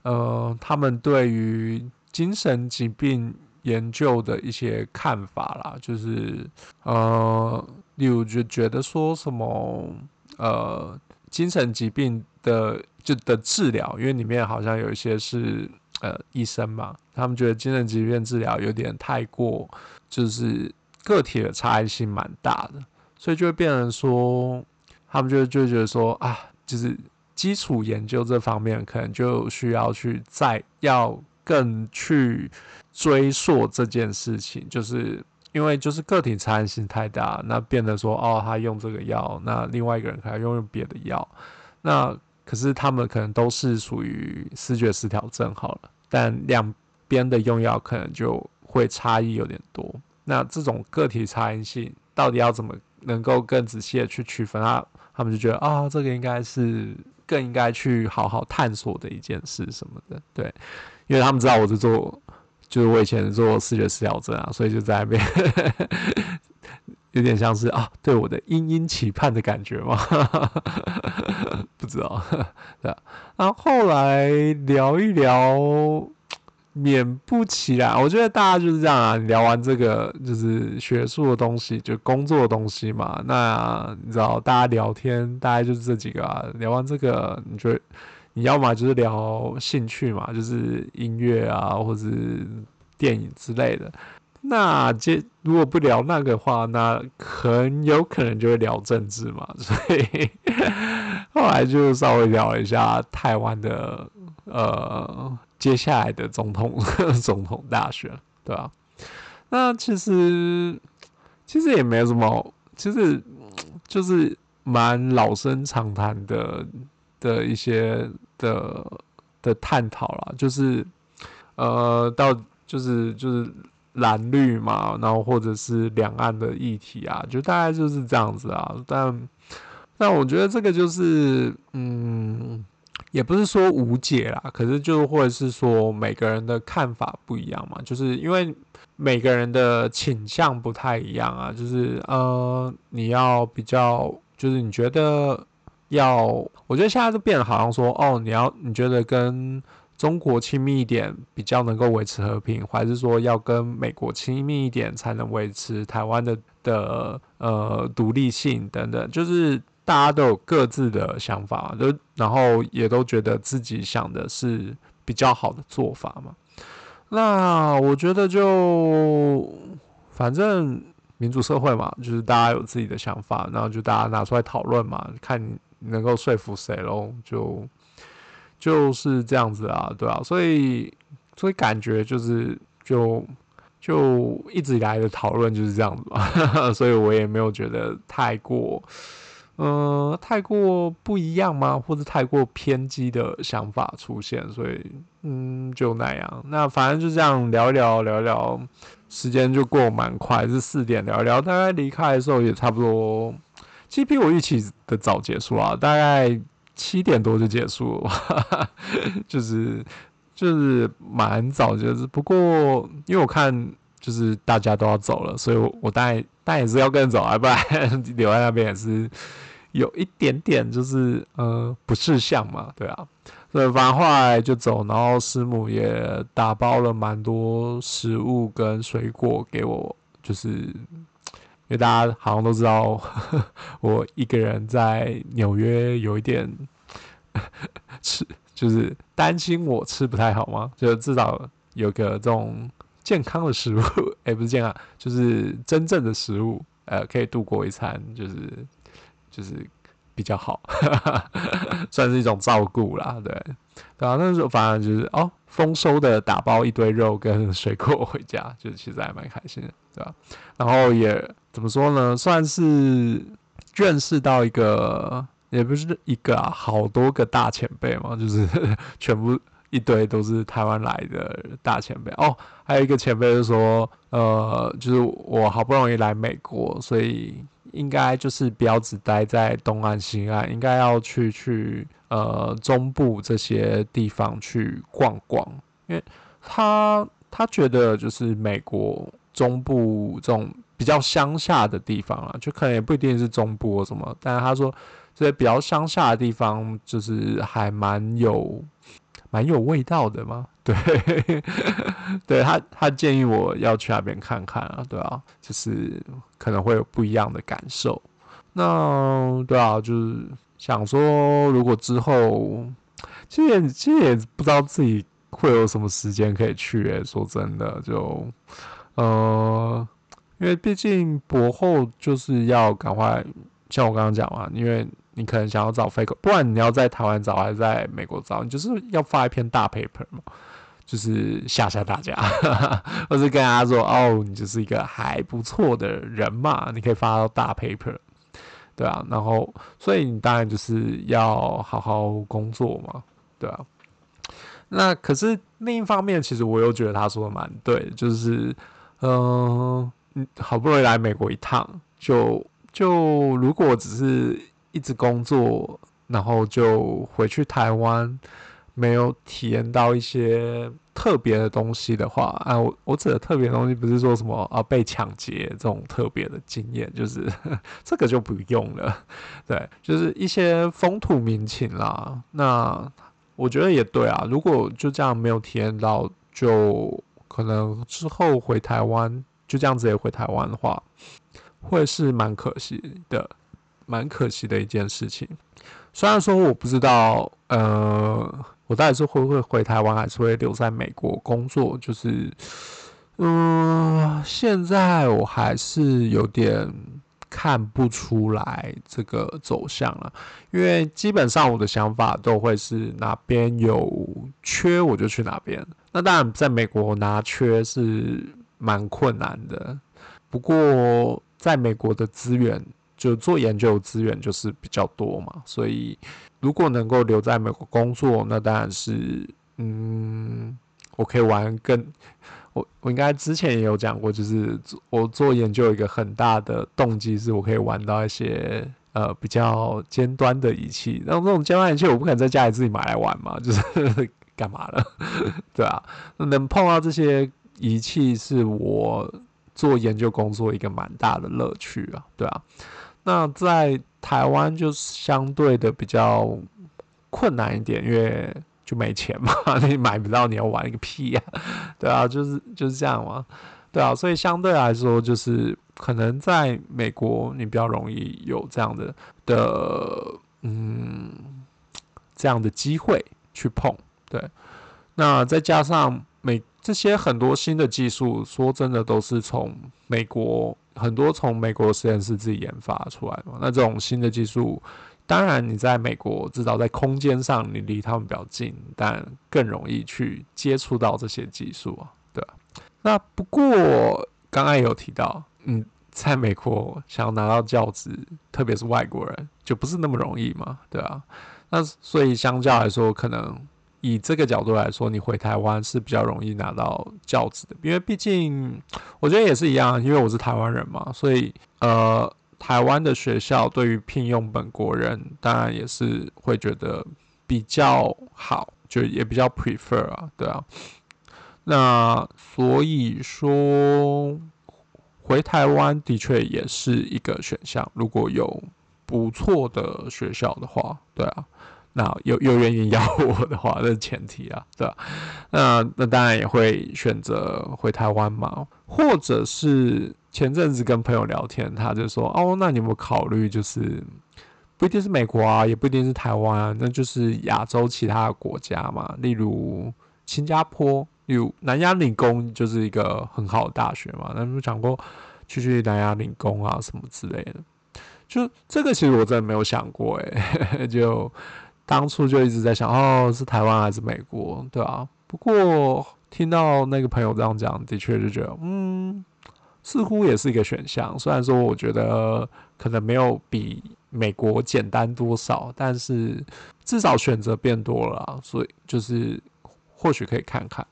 呃，他们对于精神疾病研究的一些看法啦，就是呃，例如就觉得说什么，呃，精神疾病的就的治疗，因为里面好像有一些是呃医生嘛，他们觉得精神疾病治疗有点太过，就是个体的差异性蛮大的，所以就会变成说。他们就就觉得说啊，就是基础研究这方面可能就需要去再要更去追溯这件事情，就是因为就是个体差异性太大，那变得说哦，他用这个药，那另外一个人可能用用别的药，那可是他们可能都是属于视觉失调症好了，但两边的用药可能就会差异有点多，那这种个体差异性到底要怎么能够更仔细的去区分啊？他们就觉得啊、哦，这个应该是更应该去好好探索的一件事什么的，对，因为他们知道我是做，就是我以前做视觉失调症啊，所以就在那边 有点像是啊，对我的殷殷期盼的感觉嘛，不知道，对啊，然后后来聊一聊。免不其然，我觉得大家就是这样啊。聊完这个就是学术的东西，就工作的东西嘛。那你知道，大家聊天大概就是这几个啊。聊完这个，你觉得你要么就是聊兴趣嘛，就是音乐啊，或者是电影之类的。那接如果不聊那个的话，那很有可能就会聊政治嘛。所以 后来就稍微聊了一下台湾的呃。接下来的总统 总统大选，对吧？那其实其实也没有什么，其实就是蛮老生常谈的的一些的的探讨啦，就是呃，到就是就是蓝绿嘛，然后或者是两岸的议题啊，就大概就是这样子啊。但但我觉得这个就是嗯，也不是说无解啦，可是就会是说每个人的看法不一样嘛，就是因为每个人的倾向不太一样啊，就是呃，你要比较。就是你觉得要，我觉得现在就变得好像说，哦，你要你觉得跟中国亲密一点比较能够维持和平，还是说要跟美国亲密一点才能维持台湾的的呃独立性等等，就是大家都有各自的想法，就然后也都觉得自己想的是比较好的做法嘛。那我觉得就反正。民主社会嘛，就是大家有自己的想法，然后就大家拿出来讨论嘛，看能够说服谁喽，就就是这样子啊，对啊，所以所以感觉就是就就一直以来的讨论就是这样子嘛，所以我也没有觉得太过，呃，太过不一样吗？或者太过偏激的想法出现，所以嗯，就那样，那反正就这样聊一聊，聊一聊。时间就过蛮快，是四点聊一聊，大概离开的时候也差不多，其实比我预期的早结束啊，大概七点多就结束了，就是就是蛮早就是，不过因为我看就是大家都要走了，所以我我当然当然也是要跟着走啊，不然 留在那边也是有一点点就是呃不识相嘛，对啊。所以，反正后来就走，然后师母也打包了蛮多食物跟水果给我，就是因为大家好像都知道，呵 呵我一个人在纽约有一点吃，就是担心我吃不太好嘛，就至少有个这种健康的食物，哎，不是健康，就是真正的食物，呃，可以度过一餐，就是就是。比较好，算是一种照顾啦，对，对啊，那时候反正就是哦，丰收的打包一堆肉跟水果回家，就是其实还蛮开心的，对吧？然后也怎么说呢，算是认识到一个，也不是一个啊，好多个大前辈嘛，就是全部一堆都是台湾来的大前辈哦，还有一个前辈就说，呃，就是我好不容易来美国，所以。应该就是不要只待在东岸、西岸，应该要去去呃中部这些地方去逛逛，因为他他觉得就是美国中部这种比较乡下的地方啊，就可能也不一定是中部或什么，但是他说这些比较乡下的地方就是还蛮有蛮有味道的嘛。对，对他，他建议我要去那边看看啊，对啊，就是可能会有不一样的感受。那对啊，就是想说，如果之后，其实也其实也不知道自己会有什么时间可以去。诶，说真的，就呃，因为毕竟博后就是要赶快，像我刚刚讲嘛，因为你可能想要找 fake，不管你要在台湾找还是在美国找，你就是要发一篇大 paper 嘛。就是吓吓大家，或是跟大家说哦，你就是一个还不错的人嘛，你可以发到大 paper，对啊，然后所以你当然就是要好好工作嘛，对啊。那可是另一方面，其实我又觉得他说的蛮对，就是嗯，好不容易来美国一趟，就就如果只是一直工作，然后就回去台湾。没有体验到一些特别的东西的话，啊，我我指的特别东西不是说什么啊被抢劫这种特别的经验，就是 这个就不用了，对，就是一些风土民情啦。那我觉得也对啊，如果就这样没有体验到，就可能之后回台湾就这样子也回台湾的话，会是蛮可惜的，蛮可惜的一件事情。虽然说我不知道，呃。我到底是会不会回台湾，还是会留在美国工作？就是，嗯，现在我还是有点看不出来这个走向了，因为基本上我的想法都会是哪边有缺我就去哪边。那当然，在美国拿缺是蛮困难的，不过在美国的资源就做研究资源就是比较多嘛，所以如果能够留在美国工作，那当然是嗯，我可以玩更我我应该之前也有讲过，就是我做研究一个很大的动机是我可以玩到一些呃比较尖端的仪器，那这种尖端仪器我不可能在家里自己买来玩嘛，就是干嘛了？对啊，能碰到这些仪器是我做研究工作一个蛮大的乐趣啊，对啊。那在台湾就相对的比较困难一点，因为就没钱嘛，你买不到，你要玩一个屁呀，对啊，就是就是这样嘛，对啊，所以相对来说，就是可能在美国你比较容易有这样的的嗯这样的机会去碰，对，那再加上美这些很多新的技术，说真的都是从美国。很多从美国实验室自己研发出来的，那这种新的技术，当然你在美国至少在空间上你离他们比较近，但更容易去接触到这些技术啊，对。那不过刚刚也有提到，嗯，在美国想要拿到教职，特别是外国人，就不是那么容易嘛，对啊。那所以相较来说，可能。以这个角度来说，你回台湾是比较容易拿到教职的，因为毕竟我觉得也是一样，因为我是台湾人嘛，所以呃，台湾的学校对于聘用本国人，当然也是会觉得比较好，就也比较 prefer 啊，对啊。那所以说回台湾的确也是一个选项，如果有不错的学校的话，对啊。那又又愿意要我的话，那是前提啊，对吧？那那当然也会选择回台湾嘛，或者是前阵子跟朋友聊天，他就说：“哦，那你有没有考虑，就是不一定是美国啊，也不一定是台湾啊，那就是亚洲其他的国家嘛，例如新加坡，例如南亚理工就是一个很好的大学嘛。那有讲过去去南亚理工啊什么之类的？就这个其实我真的没有想过、欸，诶，就。当初就一直在想，哦，是台湾还是美国，对啊。不过听到那个朋友这样讲，的确就觉得，嗯，似乎也是一个选项。虽然说我觉得可能没有比美国简单多少，但是至少选择变多了，所以就是或许可以看看。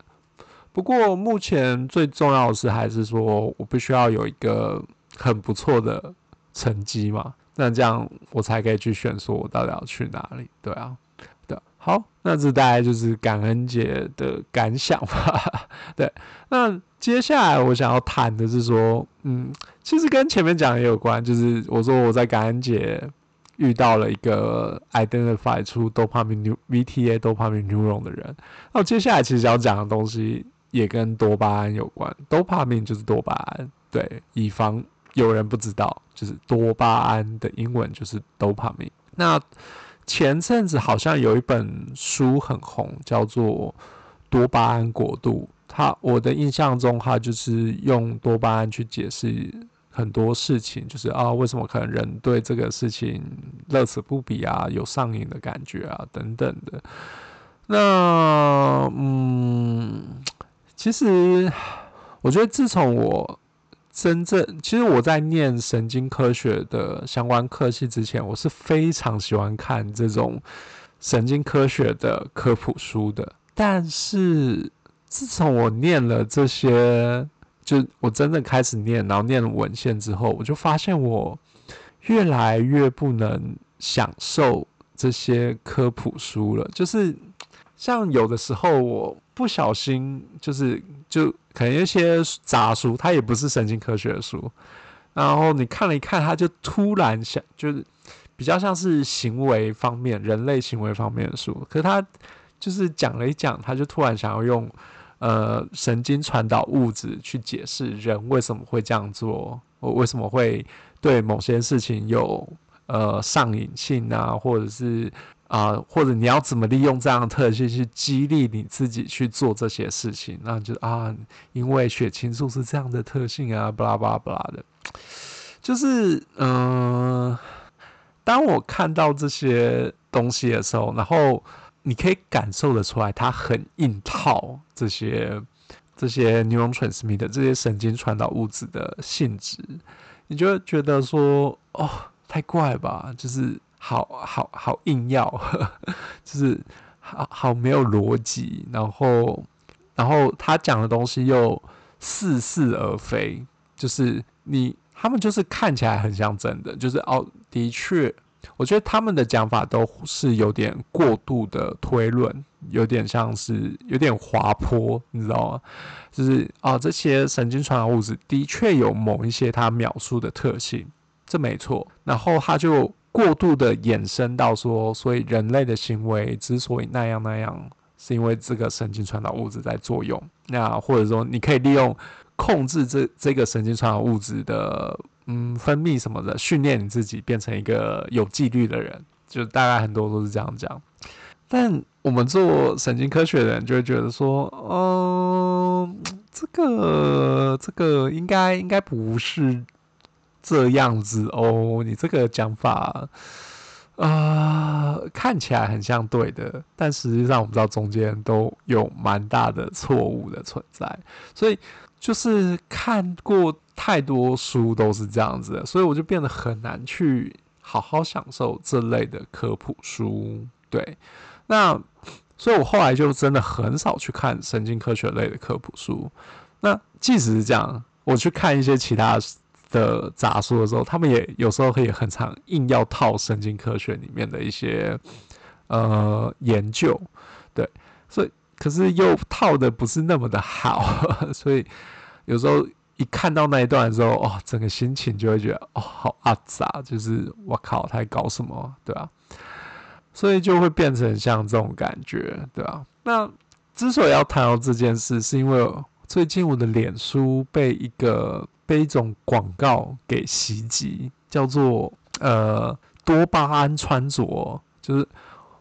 不过目前最重要的是，还是说我必须要有一个很不错的成绩嘛。那这样我才可以去选，说我到底要去哪里？对啊，对，好，那这大概就是感恩节的感想吧。对，那接下来我想要谈的是说，嗯，其实跟前面讲的也有关，就是我说我在感恩节遇到了一个 identify 出 dopamine VTA dopamine neuron 的人。那我接下来其实要讲的东西也跟多巴胺有关多巴胺就是多巴胺，对，以防。有人不知道，就是多巴胺的英文就是 dopamine。那前阵子好像有一本书很红，叫做《多巴胺国度》。它我的印象中，它就是用多巴胺去解释很多事情，就是啊，为什么可能人对这个事情乐此不疲啊，有上瘾的感觉啊，等等的。那嗯，其实我觉得自从我真正其实我在念神经科学的相关科系之前，我是非常喜欢看这种神经科学的科普书的。但是自从我念了这些，就我真正开始念，然后念了文献之后，我就发现我越来越不能享受这些科普书了。就是像有的时候我。不小心就是就可能一些杂书，它也不是神经科学的书，然后你看了一看，它就突然想，就是比较像是行为方面、人类行为方面的书，可是他就是讲了一讲，他就突然想要用呃神经传导物质去解释人为什么会这样做，我为什么会对某些事情有呃上瘾性啊，或者是。啊、或者你要怎么利用这样的特性去激励你自己去做这些事情？那就啊，因为血清素是这样的特性啊，巴拉巴拉巴拉的。就是嗯、当我看到这些东西的时候，然后你可以感受得出来，它很硬套这些这些 neurotransmitter 这些神经传导物质的性质，你就会觉得说，哦，太怪吧，就是好好好硬要，就是好好没有逻辑，然后然后他讲的东西又似是而非，就是你他们就是看起来很像真的，就是哦，的确。我觉得他们的讲法都是有点过度的推论，有点像是有点滑坡，你知道吗？就是、哦，这些神经传导物质的确有某一些他描述的特性，这没错。然后他就过度的延伸到说，所以人类的行为之所以那样那样，是因为这个神经传导物质在作用。那或者说，你可以利用控制这这个神经传导物质的。嗯，分泌什么的，训练你自己变成一个有纪律的人，就大概很多都是这样讲。但我们做神经科学的人就会觉得说，嗯、呃，这个这个应该应该不是这样子哦，你这个讲法啊、看起来很像对的，但实际上我们知道中间都有蛮大的错误的存在，所以。就是看过太多书都是这样子，所以我就变得很难去好好享受这类的科普书。对，那所以我后来就真的很少去看神经科学类的科普书。那即使是这样，我去看一些其他的杂书的时候，他们也有时候可以很常硬要套神经科学里面的一些呃研究。对，所以。可是又套的不是那么的好，所以有时候一看到那一段的时候，哦，整个心情就会觉得哦，好阿杂，就是我靠，他在搞什么，对吧？所以就会变成像这种感觉，对吧？那之所以要谈到这件事，是因为最近我的脸书被一个被一种广告给袭击，叫做呃多巴胺穿着，就是。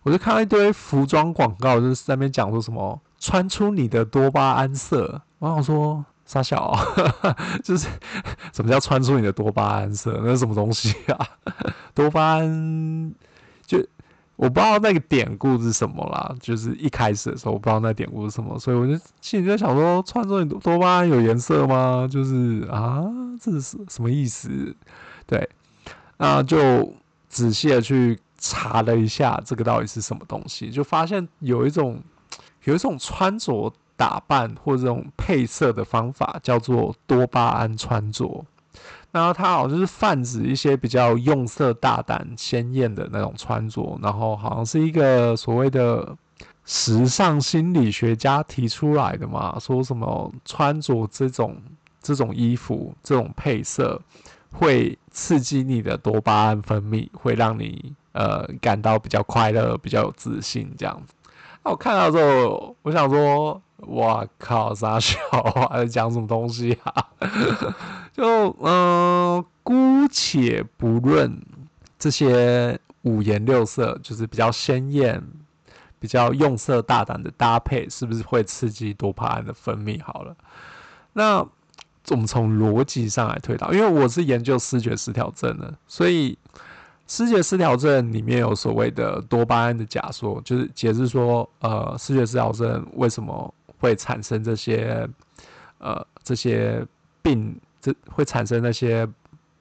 我就看到一堆服装广告，就是在那边讲说什么穿出你的多巴胺色。我想说傻小、喔，就是什么叫穿出你的多巴胺色？那是什么东西啊？多巴胺就我不知道那个典故是什么啦。就是一开始的时候我不知道那典故是什么，所以我就心里在想说，穿出你多巴胺有颜色吗？就是啊，这是什么意思？对，那就仔细的去。查了一下这个到底是什么东西，就发现有一种有一种穿着打扮或者这种配色的方法叫做多巴胺穿着，然后它好像是泛指一些比较用色大胆、鲜艳的那种穿着，然后好像是一个所谓的时尚心理学家提出来的嘛，说什么穿着这种这种衣服、这种配色会刺激你的多巴胺分泌，会让你。呃，感到比较快乐，比较有自信这样子。那我看到之后，我想说，哇靠，啥小啊，讲什么东西啊？就嗯、姑且不论这些五颜六色，就是比较鲜艳、比较用色大胆的搭配，是不是会刺激多巴胺的分泌？好了，那我们从逻辑上来推导，因为我是研究视觉失调症的，所以。视觉失调症里面有所谓的多巴胺的假说，就是解释说，呃，视觉失调症为什么会产生这些，呃，这些病，这会产生那些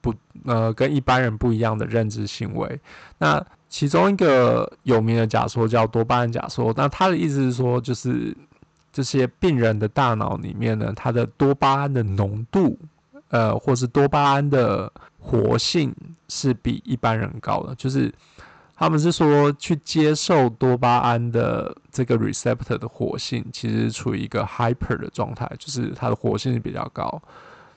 不，呃，跟一般人不一样的认知行为。那其中一个有名的假说叫多巴胺假说，那他的意思是说，就是这些病人的大脑里面呢，他的多巴胺的浓度，呃，或是多巴胺的。活性是比一般人高的，就是他们是说去接受多巴胺的这个 receptor 的活性，其实处于一个 hyper 的状态，就是它的活性是比较高。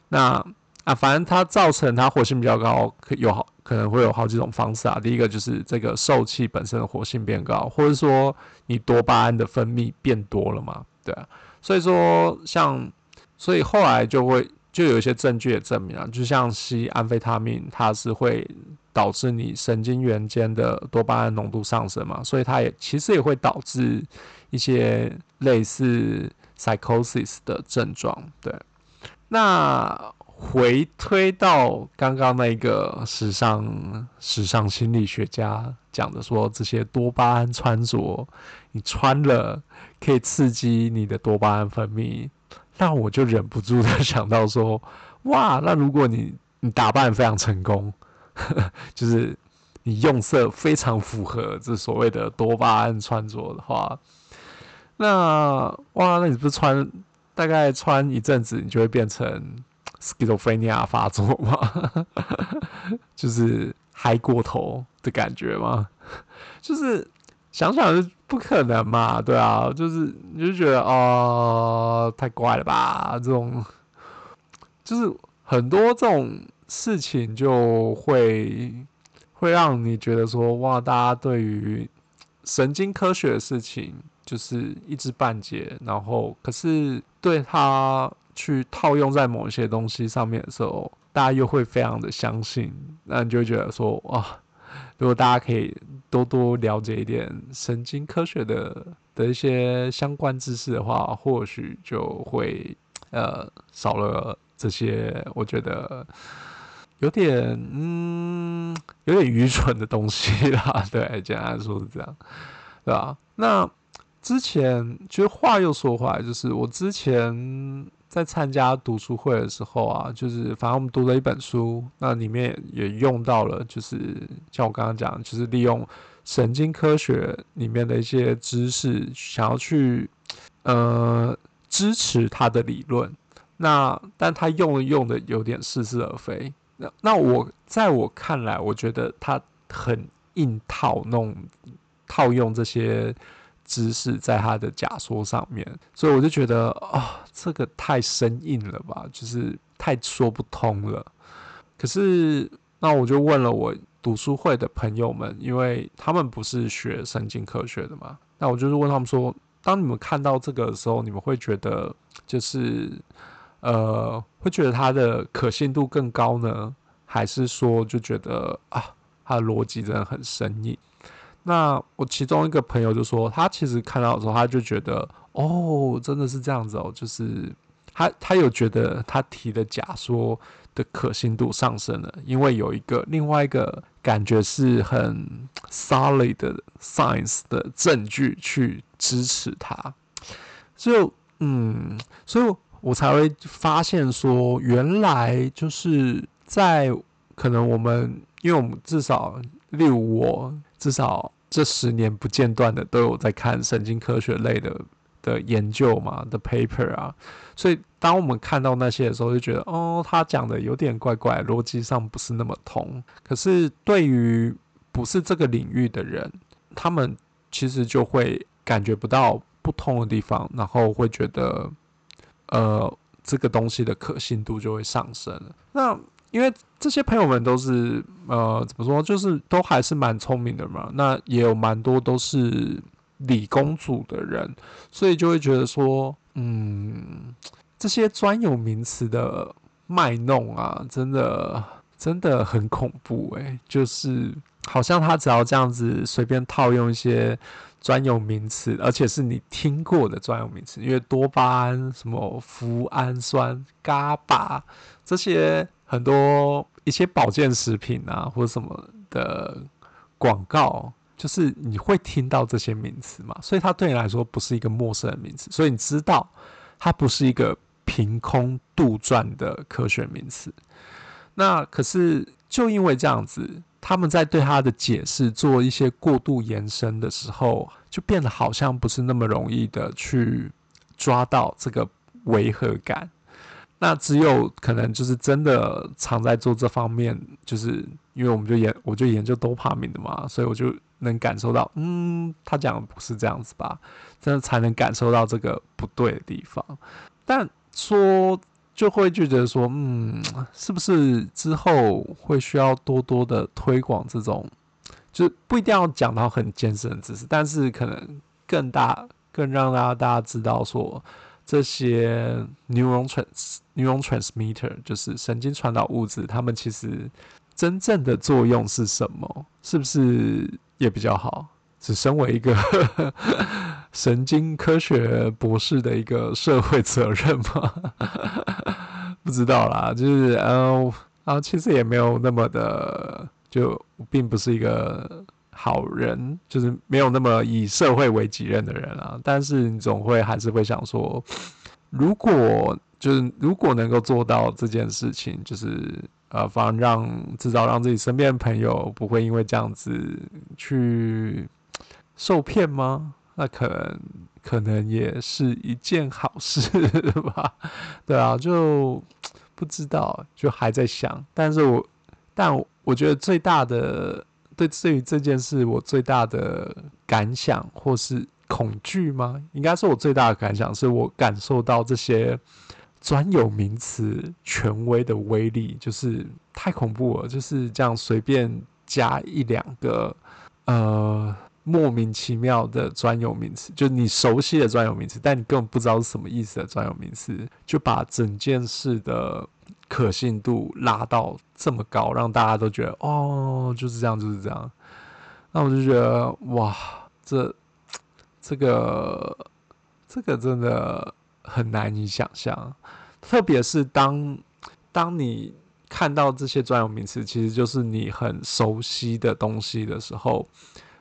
那啊，反正它造成它活性比较高，可有好可能会有好几种方式啊。第一个就是这个受器本身的活性变高，或者说你多巴胺的分泌变多了嘛，对啊。所以说像，所以后来就会。就有一些证据也证明啊，就像吸安非他命，它是会导致你神经元间的多巴胺浓度上升嘛，所以它也其实也会导致一些类似 psychosis 的症状。对，那回推到刚刚那个时尚时尚心理学家讲的说，这些多巴胺穿着，你穿了可以刺激你的多巴胺分泌。那我就忍不住的想到说，哇，那如果你你打扮非常成功，就是你用色非常符合这所谓的多巴胺穿着的话，那哇，那你不是穿大概穿一阵子，你就会变成 schizophrenia 发作吗？就是嗨过头的感觉吗？就是想想是不可能嘛，对啊，就是你就觉得哦，太怪了吧，这种 就是很多这种事情就会会让你觉得说哇，大家对于神经科学的事情就是一知半解，然后可是对他去套用在某些东西上面的时候，大家又会非常的相信，那你就觉得说哇。如果大家可以多多了解一点神经科学的的一些相关知识的话，或许就会呃少了这些我觉得有点嗯有点愚蠢的东西啦。对，简单说是这样，对吧？那之前其实话又说回来，就是我之前。在参加读书会的时候啊，就是反正我们读了一本书，那里面也用到了，就是像我刚刚讲，就是利用神经科学里面的一些知识，想要去呃支持他的理论。那但他用了用的有点似是而非。那那我在我看来，我觉得他很硬套弄套用这些。知识在他的假说上面，所以我就觉得啊、哦，这个太生硬了吧，就是太说不通了。可是那我就问了我读书会的朋友们，因为他们不是学神经科学的嘛，那我就是问他们说，当你们看到这个的时候，你们会觉得就是呃，会觉得它的可信度更高呢，还是说就觉得啊，它的逻辑真的很生硬？那我其中一个朋友就说，他其实看到的时候，他就觉得，哦，真的是这样子哦，就是他他有觉得他提的假说的可信度上升了，因为有一个另外一个感觉是很 solid 的 science 的证据去支持他，就嗯，所以我才会发现说，原来就是在可能我们，因为我们至少例如我。至少这十年不间断的都有在看神经科学类的的研究嘛的 paper 啊，所以当我们看到那些的时候，就觉得哦，他讲的有点怪怪，逻辑上不是那么通。可是对于不是这个领域的人，他们其实就会感觉不到不通的地方，然后会觉得呃，这个东西的可信度就会上升。那因为这些朋友们都是呃，怎么说，就是都还是蛮聪明的嘛。那也有蛮多都是理工组的人，所以就会觉得说，嗯，这些专有名词的卖弄啊，真的真的很恐怖诶，就是好像他只要这样子随便套用一些专有名词，而且是你听过的专有名词，因为多巴胺、什么脯氨酸、伽巴这些。很多一些保健食品啊，或者什么的广告，就是你会听到这些名词嘛，所以它对你来说不是一个陌生的名词，所以你知道它不是一个凭空杜撰的科学名词。那可是就因为这样子，他们在对它的解释做一些过度延伸的时候，就变得好像不是那么容易的去抓到这个违和感。那只有可能就是真的常在做这方面，就是因为我们就研我就研究多巴胺的嘛，所以我就能感受到，嗯，他讲的不是这样子吧？真的才能感受到这个不对的地方。但说就会就觉得说，嗯，是不是之后会需要多多的推广这种，就不一定要讲到很艰深的知识，但是可能更大更让大家大家知道说。这些 neuron trans neuron transmitter 就是神经传导物质，它们其实真正的作用是什么？是不是也比较好？只身为一个 神经科学博士的一个社会责任吗？不知道啦，就是嗯，啊，其实也没有那么的，就并不是一个。好人就是没有那么以社会为己任的人啊，但是你总会还是会想说，如果就是如果能够做到这件事情，就是呃，反而让至少让自己身边的朋友不会因为这样子去受骗吗？那可能可能也是一件好事吧。对啊，就不知道，就还在想。但是我但我觉得最大的对对于这件事，我最大的感想或是恐惧吗？应该是我最大的感想，是我感受到这些。专有名词权威的威力就是太恐怖了，就是这样随便加一两个呃莫名其妙的专有名词，就你熟悉的专有名词，但你根本不知道是什么意思的专有名词，就把整件事的可信度拉到这么高，让大家都觉得哦，就是这样，就是这样。那我就觉得哇，这这个这个真的。很难以想象，特别是当当你看到这些专有名词，其实就是你很熟悉的东西的时候，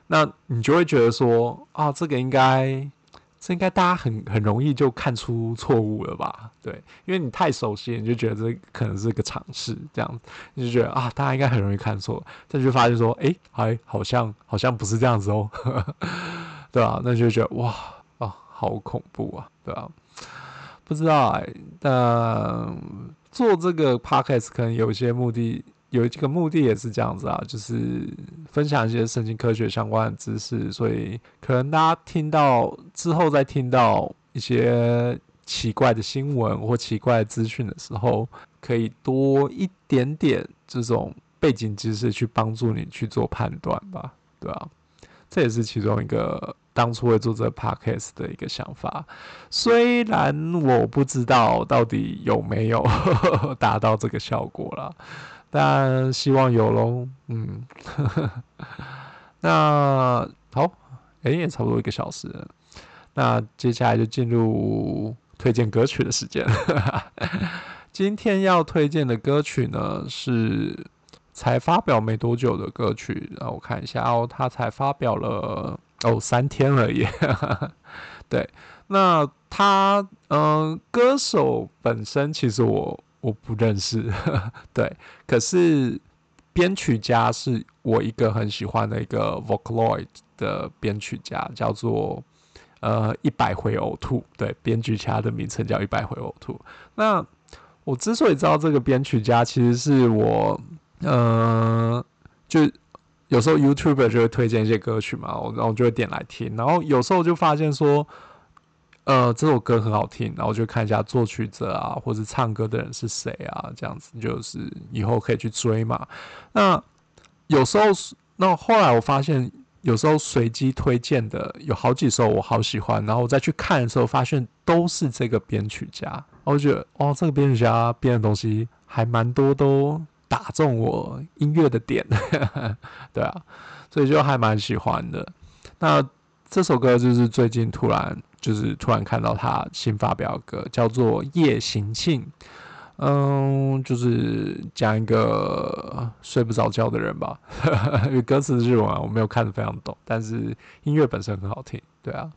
那你就会觉得说啊，这个应该这应该大家很很容易就看出错误了吧？对，因为你太熟悉，你就觉得这可能是个尝试，这样你就觉得啊，大家应该很容易看错，但就发现说，哎，还好像好像不是这样子哦，对吧？那就觉得哇啊，好恐怖啊，对吧？不知道哎、欸，但做这个 podcast 可能有一些目的，有一个目的也是这样子啊，就是分享一些神经科学相关的知识，所以可能大家听到之后再听到一些奇怪的新闻或奇怪的资讯的时候，可以多一点点这种背景知识去帮助你去做判断吧，对、啊？这也是其中一个。当初会做这个 podcast 的一个想法，虽然我不知道到底有没有 达到这个效果了，但希望有喽。嗯，那好，哎，也差不多一个小时了，那接下来就进入推荐歌曲的时间。今天要推荐的歌曲呢，是才发表没多久的歌曲，让我看一下哦，他才发表了。哦，三天而已。对，那他，嗯、歌手本身其实我我不认识，对，可是编曲家是我一个很喜欢的一个 Vocaloid 的编曲家，叫做呃一百回呕吐，对，编曲家的名称叫一百回呕吐。那我之所以知道这个编曲家，其实是我，呃，就。有时候 YouTuber 就会推荐一些歌曲嘛，我然后就会点来听，然后有时候就发现说，呃，这首歌很好听，然后就看一下作曲者啊，或者唱歌的人是谁啊，这样子就是以后可以去追嘛。那有时候，那后来我发现，有时候随机推荐的有好几首我好喜欢，然后我再去看的时候，发现都是这个编曲家，我觉得哦，这个编曲家编的东西还蛮多都。打中我音乐的点，对啊，所以就还蛮喜欢的。那这首歌就是最近突然就是突然看到他新发表歌，叫做《夜行庆》。嗯，就是讲一个睡不着觉的人吧。因 为歌词是日文啊，我没有看得非常懂，但是音乐本身很好听。对啊，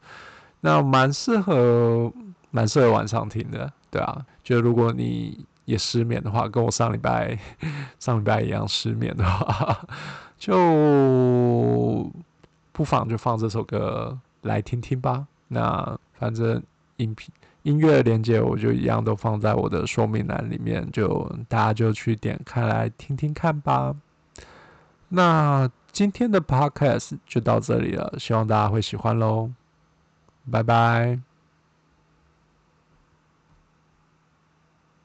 那蛮适合蛮适合晚上听的。对啊，就如果你。也失眠的话，跟我上礼拜 上礼拜一样失眠的话，就不妨就放这首歌来听听吧。那反正音频音乐连接我就一样都放在我的说明栏里面，就大家就去点开来听听看吧。那今天的 podcast 就到这里了，希望大家会喜欢喽，拜拜。